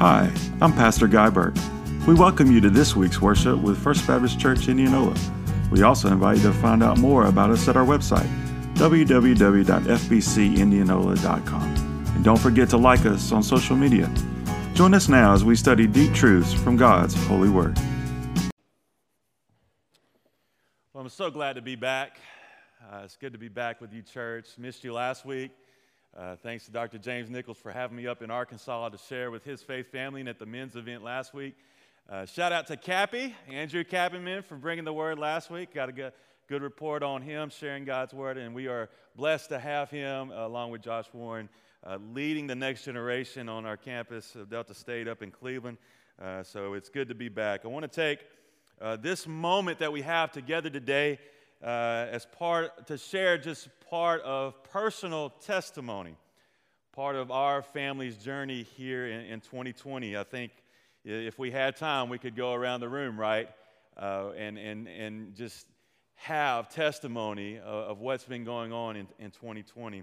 Hi, I'm Pastor Guy Burke. We welcome you to this week's worship with First Baptist Church Indianola. We also invite you to find out more about us at our website, www.fbcindianola.com. And don't forget to like us on social media. Join us now as we study deep truths from God's holy word. Well, I'm so glad to be back. Uh, it's good to be back with you, church. Missed you last week. Uh, thanks to Dr. James Nichols for having me up in Arkansas to share with his faith family and at the men's event last week. Uh, shout out to Cappy, Andrew Cappyman, for bringing the word last week. Got a good, good report on him sharing God's word, and we are blessed to have him uh, along with Josh Warren uh, leading the next generation on our campus of Delta State up in Cleveland. Uh, so it's good to be back. I want to take uh, this moment that we have together today uh, as part to share just part of personal testimony, part of our family's journey here in, in 2020. I think if we had time, we could go around the room, right, uh, and, and, and just have testimony of, of what's been going on in, in 2020.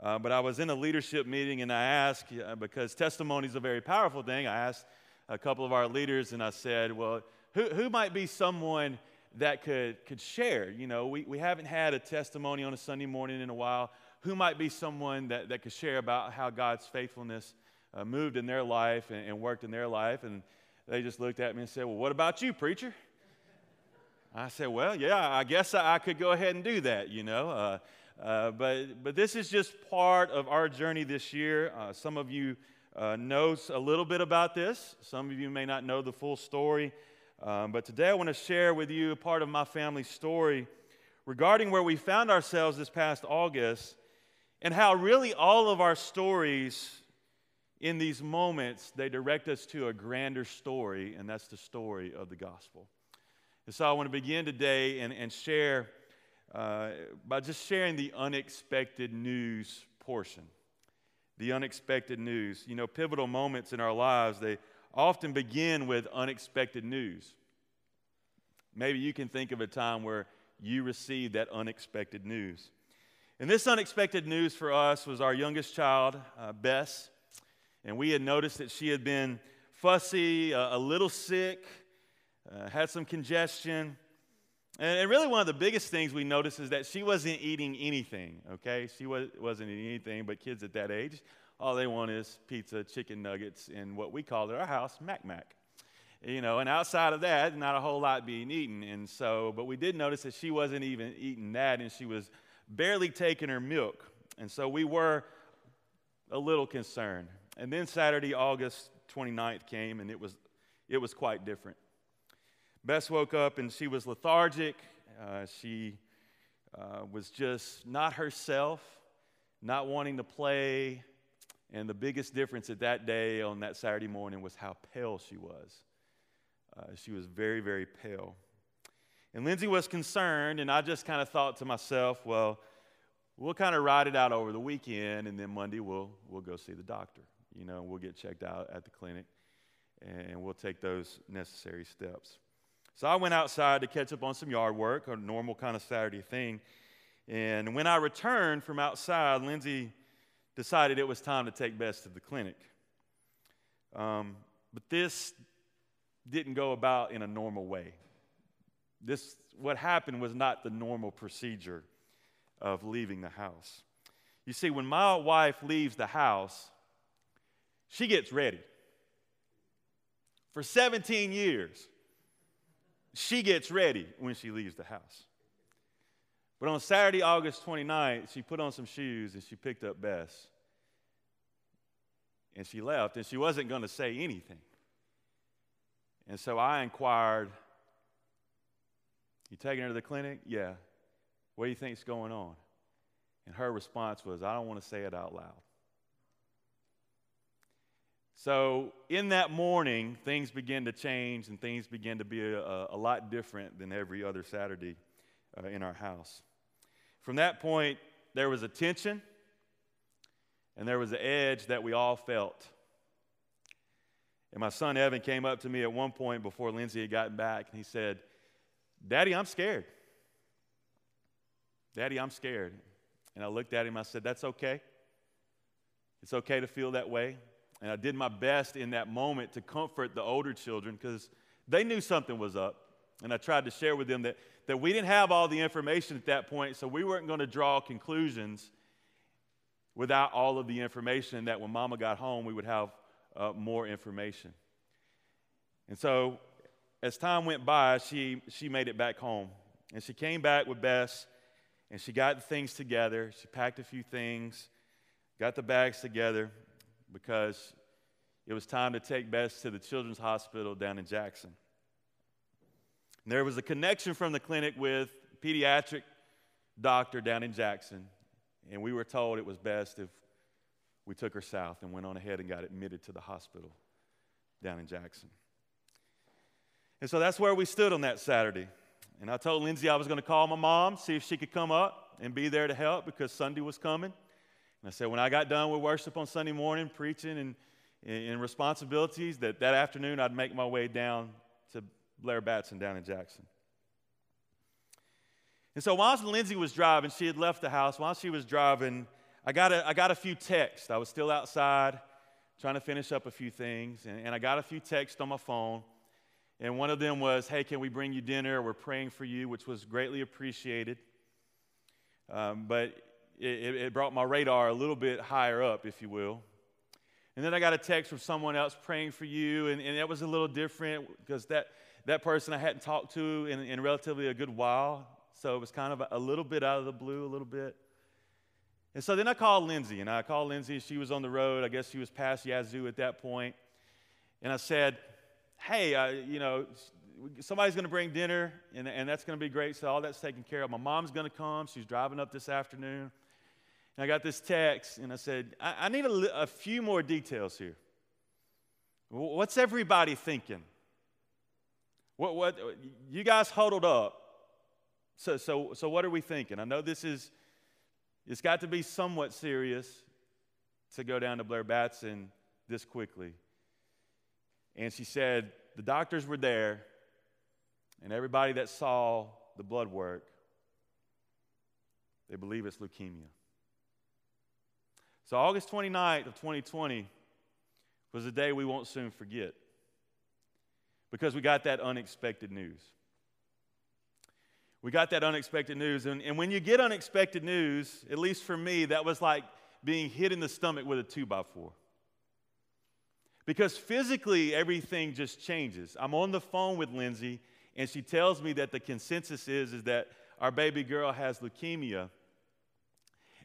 Uh, but I was in a leadership meeting and I asked, uh, because testimony is a very powerful thing, I asked a couple of our leaders and I said, well, who, who might be someone that could, could share. You know, we, we haven't had a testimony on a Sunday morning in a while. Who might be someone that, that could share about how God's faithfulness uh, moved in their life and, and worked in their life? And they just looked at me and said, Well, what about you, preacher? I said, Well, yeah, I guess I, I could go ahead and do that, you know. Uh, uh, but, but this is just part of our journey this year. Uh, some of you uh, know a little bit about this, some of you may not know the full story. Um, but today I want to share with you a part of my family story regarding where we found ourselves this past August and how really all of our stories in these moments they direct us to a grander story and that's the story of the gospel. And so i want to begin today and, and share uh, by just sharing the unexpected news portion. The unexpected news. You know pivotal moments in our lives they often begin with unexpected news. Maybe you can think of a time where you received that unexpected news. And this unexpected news for us was our youngest child, uh, Bess. And we had noticed that she had been fussy, uh, a little sick, uh, had some congestion. And, and, really, one of the biggest things we noticed is that she wasn't eating anything, okay? She was, wasn't eating anything, but kids at that age all they want is pizza, chicken nuggets, and what we call at our house, Mac Mac. You know, and outside of that, not a whole lot being eaten. And so, but we did notice that she wasn't even eating that, and she was barely taking her milk. And so we were a little concerned. And then Saturday, August 29th came, and it was, it was quite different. Bess woke up and she was lethargic. Uh, she uh, was just not herself, not wanting to play, and the biggest difference at that day on that Saturday morning was how pale she was. Uh, she was very, very pale. And Lindsay was concerned, and I just kind of thought to myself, well, we'll kind of ride it out over the weekend, and then Monday we'll, we'll go see the doctor. You know, we'll get checked out at the clinic, and we'll take those necessary steps. So I went outside to catch up on some yard work, a normal kind of Saturday thing. And when I returned from outside, Lindsay decided it was time to take Bess to the clinic. Um, but this didn't go about in a normal way. This, what happened was not the normal procedure of leaving the house. You see, when my wife leaves the house, she gets ready. For 17 years, she gets ready when she leaves the house. But on Saturday, August 29th, she put on some shoes and she picked up Bess. And she left, and she wasn't going to say anything. And so I inquired, You taking her to the clinic? Yeah. What do you think's going on? And her response was, I don't want to say it out loud. So, in that morning, things began to change and things began to be a, a lot different than every other Saturday uh, in our house. From that point, there was a tension and there was an edge that we all felt. And my son Evan came up to me at one point before Lindsay had gotten back, and he said, Daddy, I'm scared. Daddy, I'm scared. And I looked at him, I said, That's okay. It's okay to feel that way. And I did my best in that moment to comfort the older children because they knew something was up. And I tried to share with them that, that we didn't have all the information at that point, so we weren't going to draw conclusions without all of the information, that when mama got home, we would have uh, more information. And so, as time went by, she, she made it back home. And she came back with Bess, and she got the things together. She packed a few things, got the bags together, because it was time to take Bess to the children's hospital down in Jackson. And there was a connection from the clinic with pediatric doctor down in Jackson, and we were told it was best if we took her south and went on ahead and got admitted to the hospital down in Jackson. And so that's where we stood on that Saturday. And I told Lindsay I was going to call my mom, see if she could come up and be there to help because Sunday was coming. And I said, when I got done with worship on Sunday morning, preaching and, and responsibilities, that that afternoon I'd make my way down Blair Batson down in Jackson. And so while Lindsay was driving, she had left the house. While she was driving, I got a, I got a few texts. I was still outside trying to finish up a few things, and, and I got a few texts on my phone. And one of them was, Hey, can we bring you dinner? We're praying for you, which was greatly appreciated. Um, but it, it brought my radar a little bit higher up, if you will. And then I got a text from someone else praying for you, and, and that was a little different because that, that person I hadn't talked to in, in relatively a good while. So it was kind of a, a, little bit out of the blue, a little bit. And so then I called Lindsay, and I called Lindsay. She was on the road. I guess she was past Yazoo at that point. And I said, Hey, uh, you know, somebody's going to bring dinner, and, and that's going to be great. So all that's taken care of. My mom's going to come. She's driving up this afternoon. And I got this text, and I said, I, I need a, a few more details here. What's everybody thinking? What, what, you guys huddled up. So, so, so what are we thinking? I know this is, it's got to be somewhat serious to go down to Blair Batson this quickly. And she said, the doctors were there, and everybody that saw the blood work, they believe it's leukemia. So, August 29th of 2020 was a day we won't soon forget because we got that unexpected news. We got that unexpected news. And, and when you get unexpected news, at least for me, that was like being hit in the stomach with a two by four. Because physically, everything just changes. I'm on the phone with Lindsay, and she tells me that the consensus is, is that our baby girl has leukemia.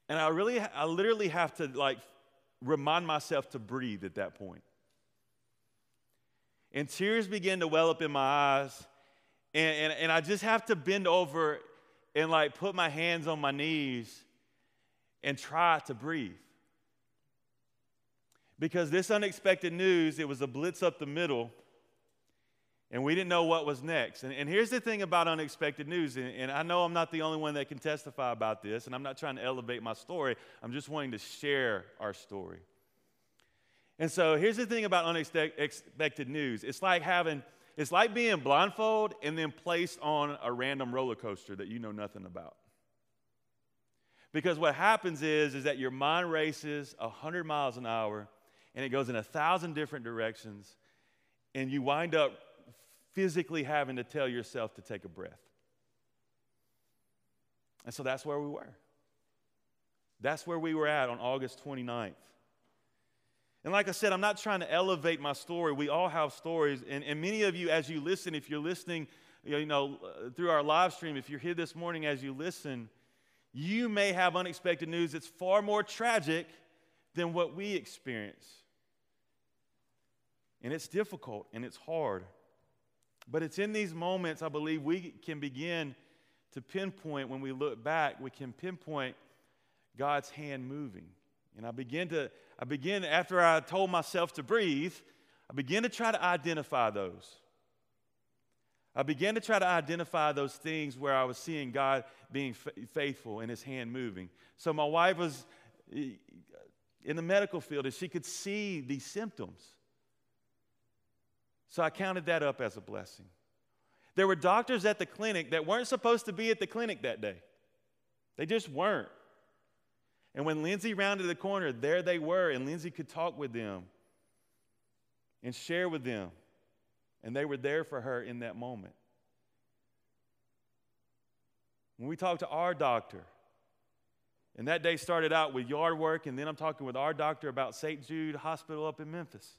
And I really, I literally have to like remind myself to breathe at that point. And tears begin to well up in my eyes. And, and, and I just have to bend over and like put my hands on my knees and try to breathe. Because this unexpected news, it was a blitz up the middle and we didn't know what was next. And, and here's the thing about unexpected news, and, and, I know I'm not the only one that can testify about this, and I'm not trying to elevate my story, I'm just wanting to share our story. And so here's the thing about unexpected news it's like having, it's like being blindfolded and then placed on a random roller coaster that you know nothing about. Because what happens is, is that your mind races 100 miles an hour and it goes in a thousand different directions, and you wind up physically having to tell yourself to take a breath. And so that's where we were. That's where we were at on August 29th. And like I said, I'm not trying to elevate my story. We all have stories. And, and many of you, as you listen, if you're listening, you know, uh, through our live stream, if you're here this morning as you listen, you may have unexpected news that's far more tragic than what we experience. And it's difficult and it's hard. But it's in these moments, I believe, we can begin to pinpoint, when we look back, we can pinpoint God's hand moving. And I begin to, I begin, after I told myself to breathe, I began to try to identify those. I began to try to identify those things where I was seeing God being faithful and his hand moving. So my wife was eh, in the medical field and she could see these symptoms. So I counted that up as a blessing. There were doctors at the clinic that weren't supposed to be at the clinic that day, they just weren't. And when Lindsay rounded the corner, there they were, and Lindsay could talk with them. and share with them. And they were there for her in that moment. When we talked to our doctor, and that day started out with yard work, and then I'm talking with our doctor about St. Jude Hospital up in Memphis.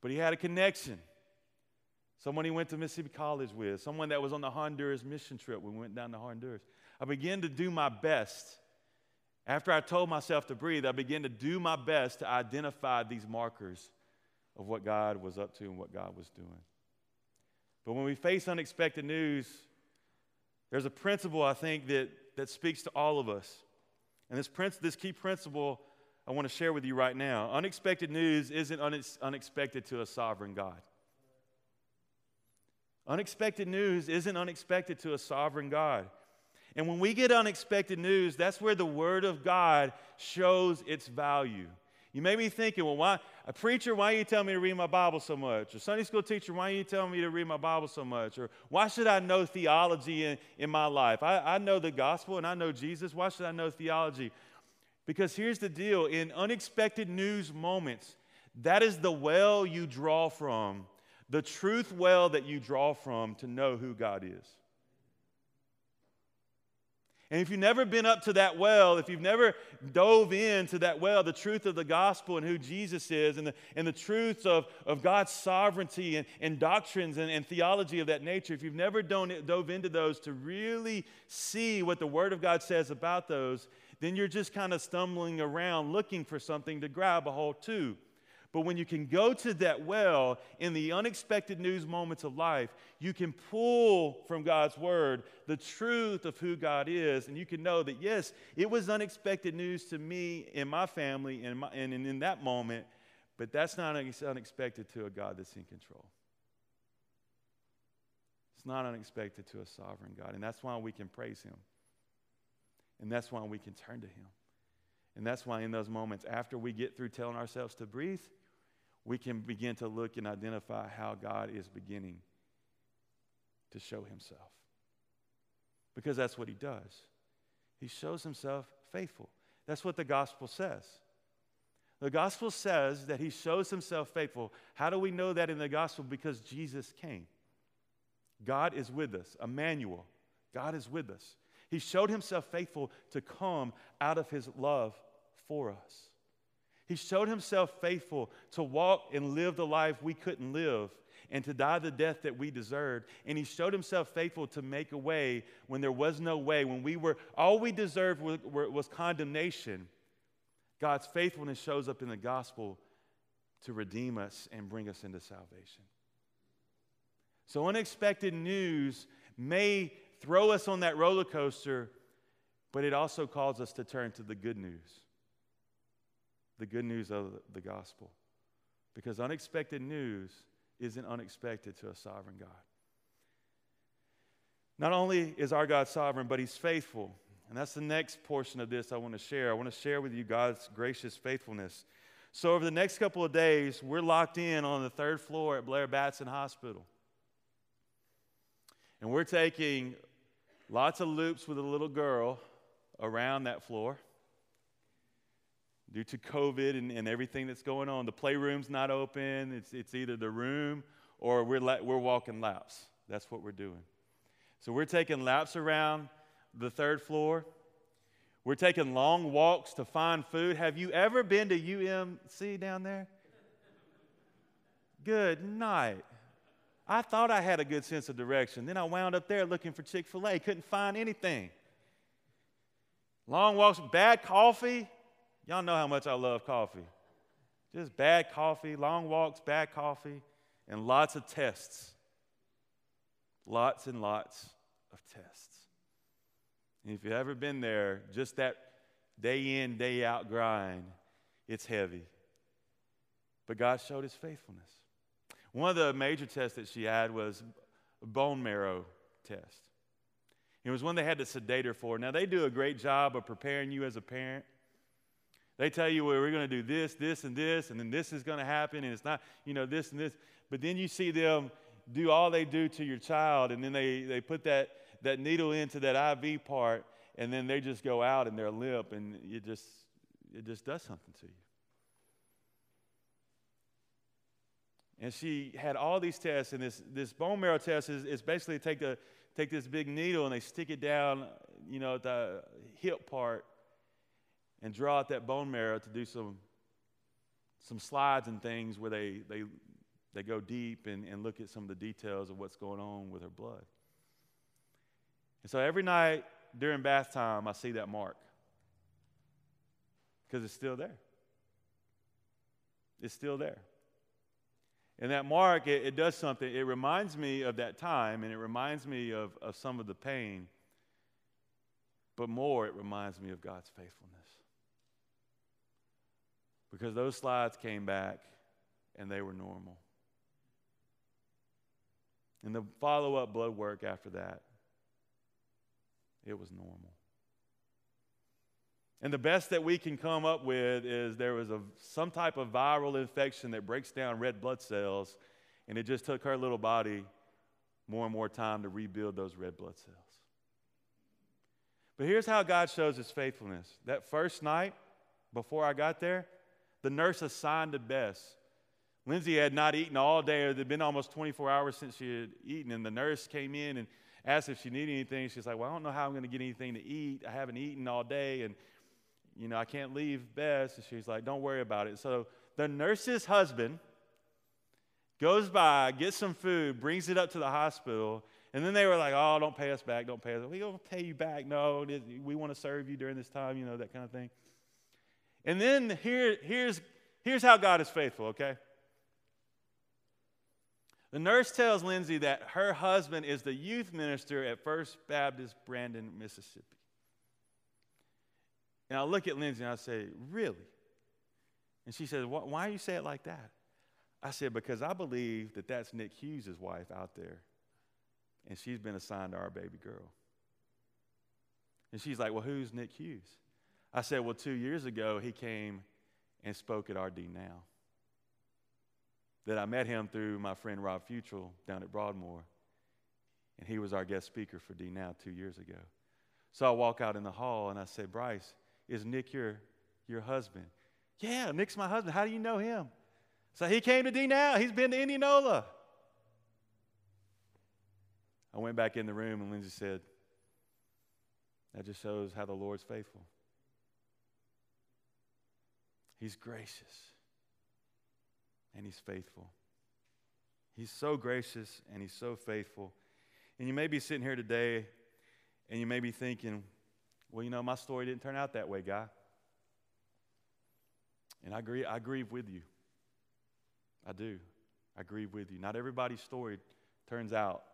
But he had a connection. Someone he went to Mississippi College with, someone that was on the Honduras mission trip when we went down to Honduras. I began to do my best. After I told myself to breathe, I began to do my best to identify these markers of what God was up to and what God was doing. But when we face unexpected news, there's a principle I think that, that speaks to all of us. And this, princ- this key principle I want to share with you right now unexpected news isn't unexpected to a sovereign God. Unexpected news isn't unexpected to a sovereign God. And when we get unexpected news, that's where the Word of God shows its value. You may be thinking, well, why, a preacher, why are you telling me to read my Bible so much? Or Sunday school teacher, why are you telling me to read my Bible so much? Or why should I know theology in, in my life? I, I know the gospel and I know Jesus. Why should I know theology? Because here's the deal in unexpected news moments, that is the well you draw from, the truth well that you draw from to know who God is. And if you've never been up to that well, if you've never dove into that well, the truth of the gospel and who Jesus is, and the, and the truths of, of God's sovereignty and, and doctrines and, and theology of that nature, if you've never done, dove into those to really see what the Word of God says about those, then you're just kind of stumbling around looking for something to grab a hold to. But when you can go to that well in the unexpected news moments of life, you can pull from God's word the truth of who God is. And you can know that, yes, it was unexpected news to me and my family and, my, and in that moment, but that's not unexpected to a God that's in control. It's not unexpected to a sovereign God. And that's why we can praise Him. And that's why we can turn to Him. And that's why in those moments, after we get through telling ourselves to breathe, we can begin to look and identify how God is beginning to show himself. Because that's what he does. He shows himself faithful. That's what the gospel says. The gospel says that he shows himself faithful. How do we know that in the gospel? Because Jesus came. God is with us, Emmanuel. God is with us. He showed himself faithful to come out of his love for us. He showed himself faithful to walk and live the life we couldn't live and to die the death that we deserved. And he showed himself faithful to make a way when there was no way, when we were all we deserved was, was condemnation. God's faithfulness shows up in the gospel to redeem us and bring us into salvation. So, unexpected news may throw us on that roller coaster, but it also calls us to turn to the good news the good news of the gospel. Because unexpected news isn't unexpected to a sovereign God. Not only is our God sovereign, but He's faithful. And that's the next portion of this I want to share. I want to share with you God's gracious faithfulness. So, over the next couple of days, we're locked in on the third floor at Blair Batson Hospital. And we're taking lots of loops with a little girl around that floor due to COVID and, and everything that's going on. The playroom's not open. It's, it's either the room or we're, la- we're walking laps. That's what we're doing. So we're taking laps around the third floor. We're taking long walks to find food. Have you ever been to UMC down there? Good night. I thought I had a good sense of direction. Then I wound up there looking for Chick fil A, couldn't find anything. Long walks, bad coffee. Y'all know how much I love coffee. Just bad coffee, long walks, bad coffee, and lots of tests. Lots and lots of tests. And if you've ever been there, just that day in, day out grind, it's heavy. But God showed his faithfulness. One of the major tests that she had was a bone marrow test. It was one they had to sedate her for. Now, they do a great job of preparing you as a parent. They tell you, well, we're going to do this, this, and this, and then this is going to happen, and it's not, you know, this and this. But then you see them do all they do to your child, and then they, they put that, that needle into that IV part, and then they just go out and they're limp, and it just, it just does something to you. And she had all these tests, and this, this bone marrow test is, is basically take, a, take this big needle and they stick it down, you know, the hip part and draw out that bone marrow to do some, some slides and things where they, they, they go deep and, and look at some of the details of what's going on with her blood. And so every night during bath time, I see that mark because it's still there. It's still there. And that mark, it, it, does something. It reminds me of that time and it reminds me of, of some of the pain. But more, it reminds me of God's faithfulness. Because those slides came back and they were normal. And the follow up blood work after that, it was normal. And the best that we can come up with is there was a, some type of viral infection that breaks down red blood cells, and it just took her little body more and more time to rebuild those red blood cells. But here's how God shows his faithfulness. That first night, before I got there, the nurse assigned to Bess. Lindsay had not eaten all day, it had been almost 24 hours since she had eaten, and the nurse came in and asked if she needed anything. She's like, Well, I don't know how I'm going to get anything to eat. I haven't eaten all day. And you know, I can't leave Bess. And she's like, don't worry about it. So the nurse's husband goes by, gets some food, brings it up to the hospital. And then they were like, oh, don't pay us back, don't pay us. We don't pay you back. No, we want to serve you during this time, you know, that kind of thing. And then here, here's, here's how God is faithful, okay? The nurse tells Lindsay that her husband is the youth minister at First Baptist Brandon, Mississippi. And I look at Lindsay and I say, Really? And she says, Why do you say it like that? I said, Because I believe that that's Nick Hughes' wife out there. And she's been assigned to our baby girl. And she's like, Well, who's Nick Hughes? I said, Well, two years ago, he came and spoke at our D Now. That I met him through my friend Rob Futrell down at Broadmoor. And he was our guest speaker for D Now two years ago. So I walk out in the hall and I say, Bryce, is Nick your, your husband? Yeah, Nick's my husband. How do you know him? So he came to D now. He's been to Indianola. I went back in the room and Lindsay said, That just shows how the Lord's faithful. He's gracious and He's faithful. He's so gracious and He's so faithful. And you may be sitting here today and you may be thinking, well, you know, my story didn't turn out that way, guy. And I agree, I grieve with you. I do. I grieve with you. Not everybody's story turns out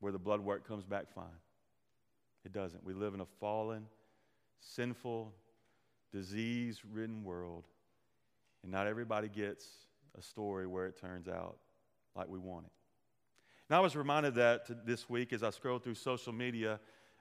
where the blood work comes back fine. It doesn't. We live in a fallen, sinful, disease ridden world, and not everybody gets a story where it turns out like we want it. Now, I was reminded that this week as I scrolled through social media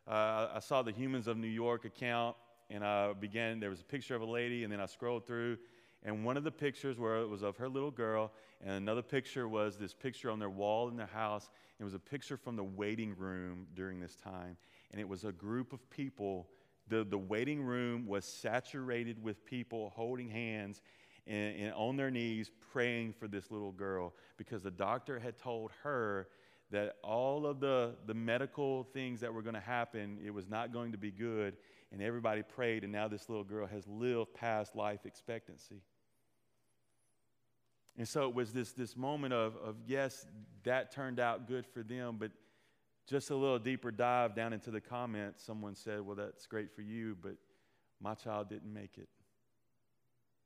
uh, I saw the Humans of New York account, and I began, there was a picture of a lady, and then I scrolled through, and one of the pictures where it was of her little girl, and another picture was this picture on their wall in their house. It was a picture from the waiting room during this time, and it was a group of people. The, the waiting room was saturated with people holding hands and, and on their knees praying for this little girl because the doctor had told her that all of the, the medical things that were going to happen, it was not going to be good. And everybody prayed, and now this little girl has lived past life expectancy. And so it was this, this moment of, of, yes, that turned out good for them, but just a little deeper dive down into the comments, someone said, Well, that's great for you, but my child didn't make it.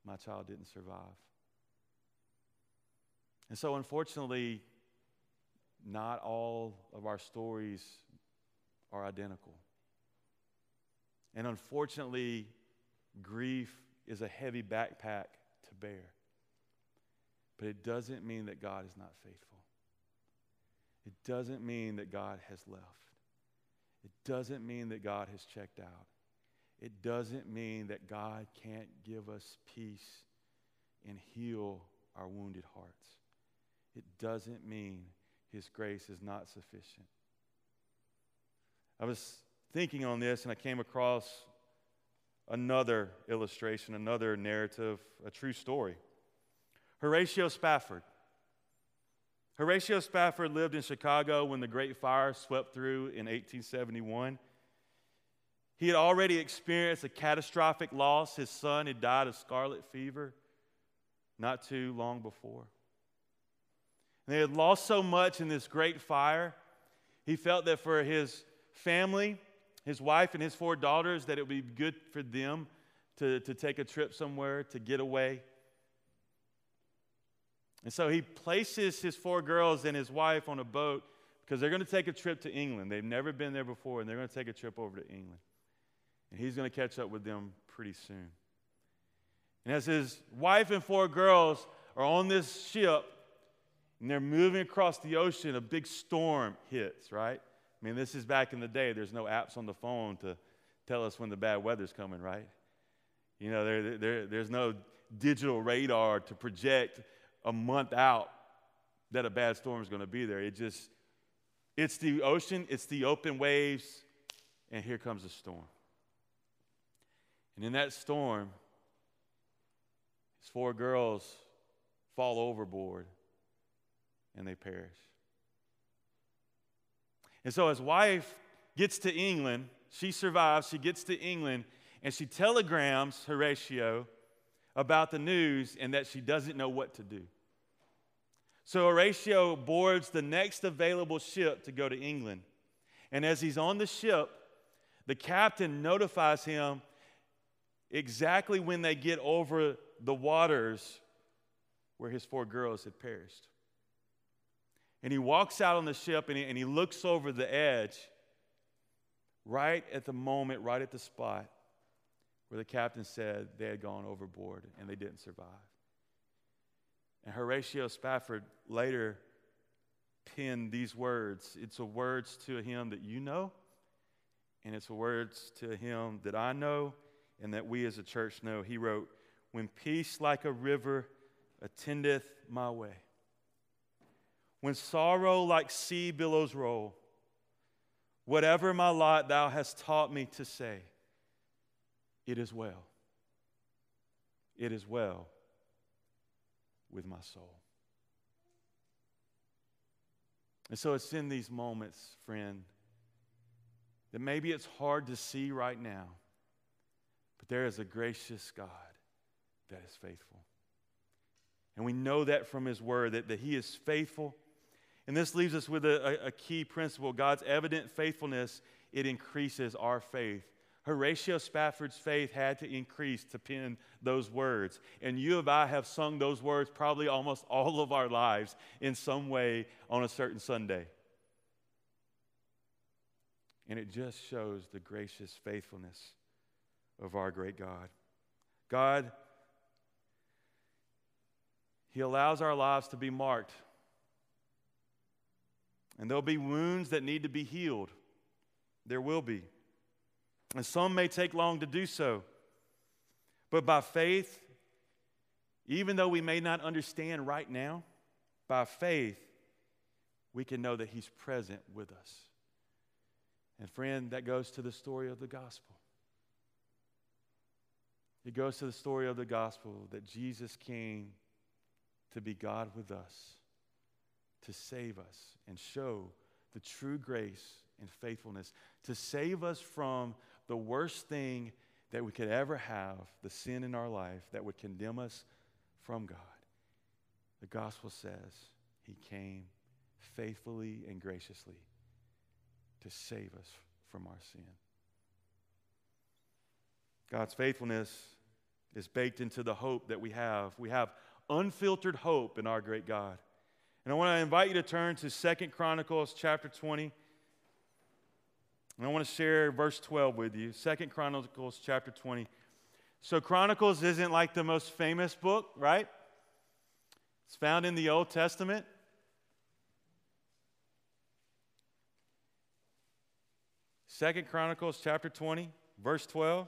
My child didn't survive. And so, unfortunately, not all of our stories are identical. And unfortunately, grief is a heavy backpack to bear. But it doesn't mean that God is not faithful. It doesn't mean that God has left. It doesn't mean that God has checked out. It doesn't mean that God can't give us peace and heal our wounded hearts. It doesn't mean his grace is not sufficient. I was thinking on this and I came across another illustration, another narrative, a true story. Horatio Spafford, Horatio Spafford lived in Chicago when the Great Fire swept through in 1871. He had already experienced a catastrophic loss. His son had died of scarlet fever not too long before. And they had lost so much in this great fire, he felt that for his family, his wife, and his four daughters, that it would be good for them to, to take a trip somewhere, to get away. And so he places his four girls and his wife on a boat because they're going to take a trip to England. They've never been there before, and they're going to take a trip over to England. And he's going to catch up with them pretty soon. And as his wife and four girls are on this ship and they're moving across the ocean, a big storm hits, right? I mean, this is back in the day. There's no apps on the phone to tell us when the bad weather's coming, right? You know, there, there, there's no digital radar to project a month out that a bad storm is going to be there. It just, it's the ocean, it's the open waves, and here comes a storm. And in that storm, his four girls fall overboard and they perish. And so his wife gets to England. She survives. She gets to England and she telegrams Horatio about the news and that she doesn't know what to do. So Horatio boards the next available ship to go to England. And as he's on the ship, the captain notifies him exactly when they get over the waters where his four girls had perished. And he walks out on the ship and he, and he looks over the edge, right at the moment, right at the spot where the captain said they had gone overboard and they didn't survive. And Horatio Spafford later penned these words. It's a words to him that you know, and it's a words to him that I know and that we as a church know. He wrote, When peace like a river attendeth my way, when sorrow like sea billows roll, whatever my lot thou hast taught me to say, it is well. It is well with my soul. And so it's in these moments, friend, that maybe it's hard to see right now. But there is a gracious God that is faithful. And we know that from His Word, that, that He is faithful. And this leaves us with a, a, a key principle God's evident faithfulness, it increases our faith. Horatio Spafford's faith had to increase to pen those words. And you and I have sung those words probably almost all of our lives in some way on a certain Sunday. And it just shows the gracious faithfulness of our great God. God, He allows our lives to be marked. And there'll be wounds that need to be healed. There will be. And some may take long to do so. But by faith, even though we may not understand right now, by faith, we can know that He's present with us. And friend, that goes to the story of the gospel. It goes to the story of the gospel that Jesus came to be God with us, to save us and show the true grace and faithfulness, to save us from the worst thing that we could ever have, the sin in our life that would condemn us from God. The gospel says he came faithfully and graciously to save us from our sin. God's faithfulness is baked into the hope that we have. We have unfiltered hope in our great God. And I want to invite you to turn to Second Chronicles chapter 20. And I want to share verse 12 with you. Second Chronicles chapter 20. So Chronicles isn't like the most famous book, right? It's found in the Old Testament. Second Chronicles chapter 20, verse 12.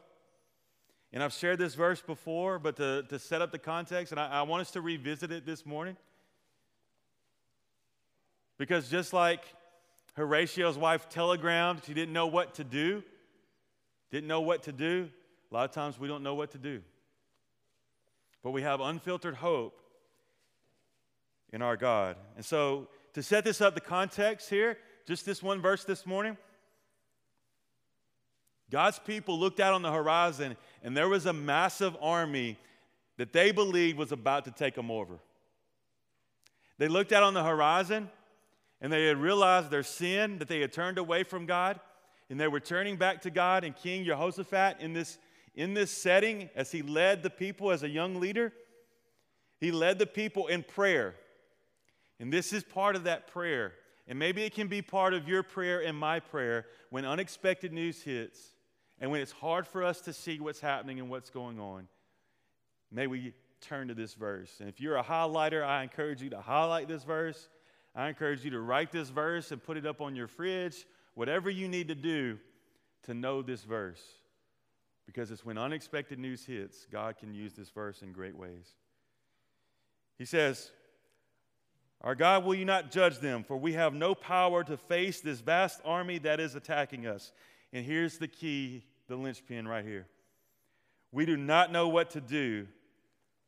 And I've shared this verse before, but to, to set up the context, and I, I want us to revisit it this morning. Because just like Horatio's wife telegrammed, she didn't know what to do, didn't know what to do. A lot of times we don't know what to do. But we have unfiltered hope in our God. And so to set this up, the context here, just this one verse this morning. God's people looked out on the horizon, and there was a massive army that they believed was about to take them over. They looked out on the horizon, and they had realized their sin, that they had turned away from God, and they were turning back to God. And King Jehoshaphat, in this, in this setting, as he led the people as a young leader, he led the people in prayer. And this is part of that prayer. And maybe it can be part of your prayer and my prayer when unexpected news hits and when it's hard for us to see what's happening and what's going on. May we turn to this verse. And if you're a highlighter, I encourage you to highlight this verse. I encourage you to write this verse and put it up on your fridge, whatever you need to do to know this verse. Because it's when unexpected news hits, God can use this verse in great ways. He says, Our God, will you not judge them? For we have no power to face this vast army that is attacking us. And here's the key, the linchpin right here. We do not know what to do,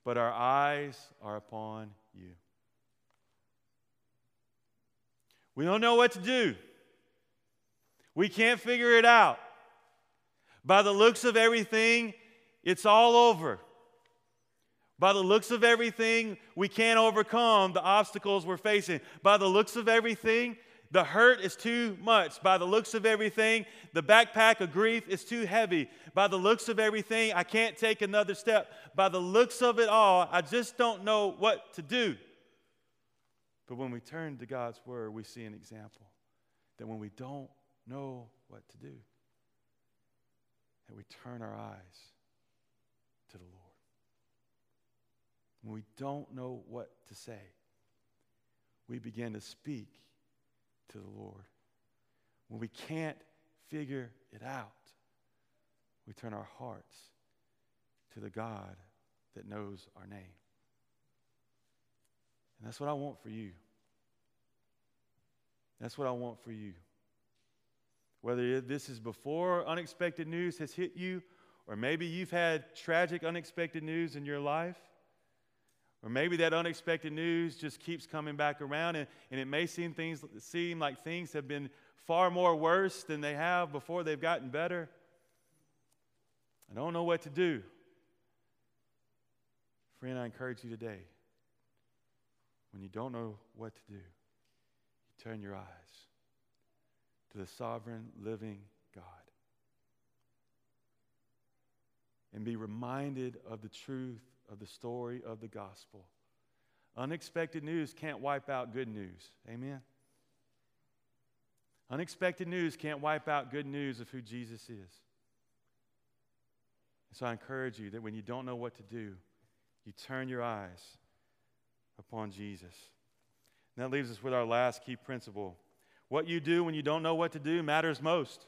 but our eyes are upon you. We don't know what to do. We can't figure it out. By the looks of everything, it's all over. By the looks of everything, we can't overcome the obstacles we're facing. By the looks of everything, the hurt is too much. By the looks of everything, the backpack of grief is too heavy. By the looks of everything, I can't take another step. By the looks of it all, I just don't know what to do. But when we turn to God's word, we see an example that when we don't know what to do, that we turn our eyes to the Lord. When we don't know what to say, we begin to speak to the Lord. When we can't figure it out, we turn our hearts to the God that knows our name. And that's what I want for you. That's what I want for you. Whether this is before unexpected news has hit you, or maybe you've had tragic, unexpected news in your life, or maybe that unexpected news just keeps coming back around, and, and it may seem, things, seem like things have been far more worse than they have before they've gotten better. I don't know what to do. Friend, I encourage you today when you don't know what to do, you turn your eyes to the sovereign, living God and be reminded of the truth of the story of the gospel. Unexpected news can't wipe out good news. Amen? Unexpected news can't wipe out good news of who Jesus is. so I encourage you that when you don't know what to do, you turn your eyes upon Jesus. And that leaves us with our last key principle. What you do when you don't know what to do matters most.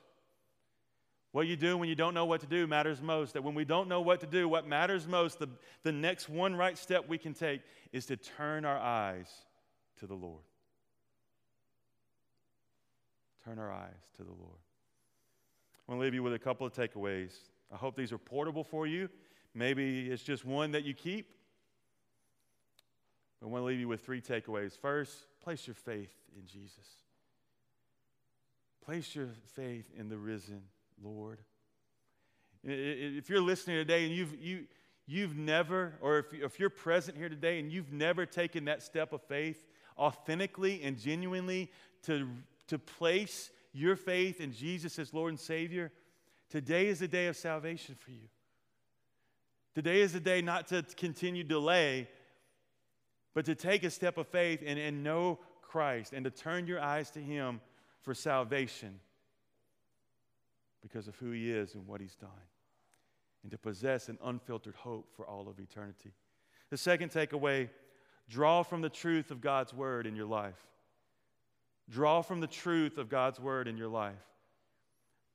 What you do when you don't know what to do matters most. That when we don't know what to do, what matters most, the, the next one right step we can take is to turn our eyes to the Lord. Turn our eyes to the Lord. I want to leave you with a couple of takeaways. I hope these are portable for you. Maybe it's just one that you keep. I want to leave you with three takeaways. First, place your faith in Jesus. Place your faith in the risen Lord. If you're listening today and you've, you, you've never, or if, if you're present here today and you've never taken that step of faith authentically and genuinely to, to place your faith in Jesus as Lord and Savior, today is the day of salvation for you. Today is the day not to continue delay, but to take a step of faith and, and know Christ and to turn your eyes to Him for salvation because of who he is and what he's done, and to possess an unfiltered hope for all of eternity. The second takeaway draw from the truth of God's word in your life. Draw from the truth of God's word in your life.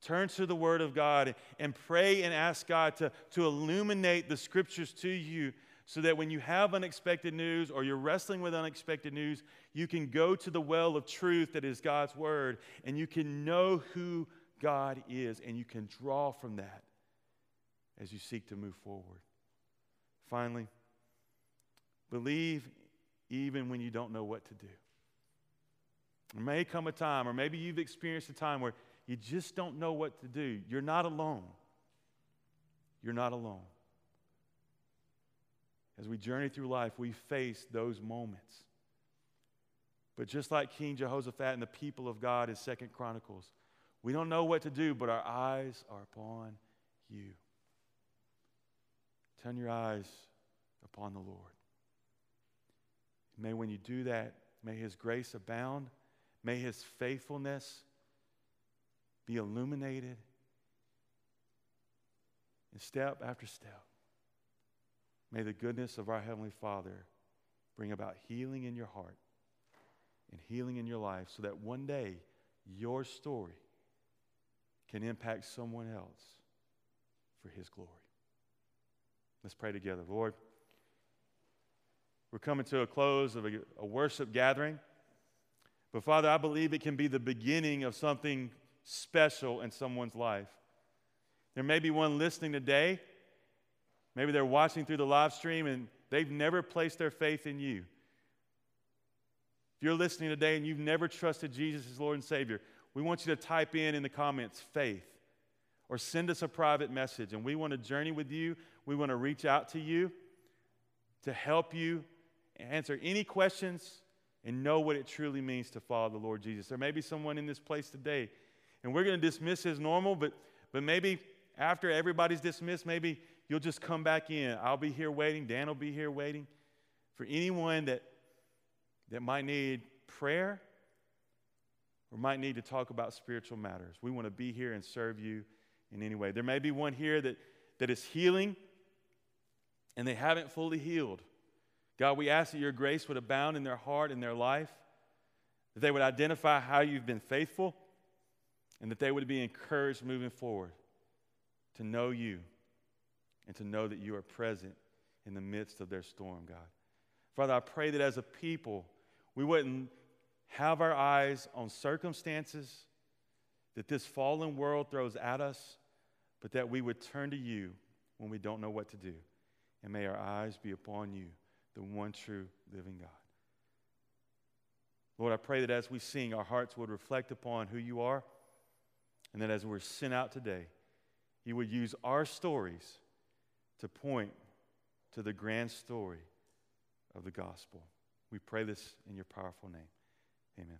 Turn to the word of God and pray and ask God to, to illuminate the scriptures to you so that when you have unexpected news or you're wrestling with unexpected news, you can go to the well of truth that is God's word and you can know who God is, and you can draw from that as you seek to move forward. Finally, believe even when you don't know what to do. There may come a time, or maybe you've experienced a time where you just don't know what to do. You're not alone. You're not alone. As we journey through life, we face those moments. But just like King Jehoshaphat and the people of God in Second Chronicles, we don't know what to do, but our eyes are upon you. Turn your eyes upon the Lord. May when you do that, may His grace abound, may His faithfulness be illuminated in step after step. May the goodness of our Heavenly Father bring about healing in your heart and healing in your life so that one day your story can impact someone else for His glory. Let's pray together. Lord, we're coming to a close of a, a, worship gathering. But Father, I believe it can be the beginning of something special in someone's life. There may be one listening today. Maybe they're watching through the live stream and they've never placed their faith in you. If you're listening today and you've never trusted Jesus as Lord and Savior, we want you to type in in the comments faith or send us a private message. And we want to journey with you. We want to reach out to you to help you answer any questions and know what it truly means to follow the Lord Jesus. There may be someone in this place today, and we're going to dismiss as normal, but, but maybe after everybody's dismissed, maybe you'll just come back in. I'll be here waiting. Dan will be here waiting. For anyone that, that might need prayer or might need to talk about spiritual matters, we want to be here and serve you in any way. There may be one here that, that is healing and they haven't fully healed. God, we ask that your grace would abound in their heart and their life, that they would identify how you've been faithful, and that they would be encouraged moving forward to know you and to know that you are present in the midst of their storm, God. Father, I pray that as a people, we wouldn't have our eyes on circumstances that this fallen world throws at us, but that we would turn to you when we don't know what to do. And may our eyes be upon you, the one true living God. Lord, I pray that as we sing, our hearts would reflect upon who you are, and that as we're sent out today, you would use our stories to point to the grand story of the gospel. We pray this in your powerful name. Amen.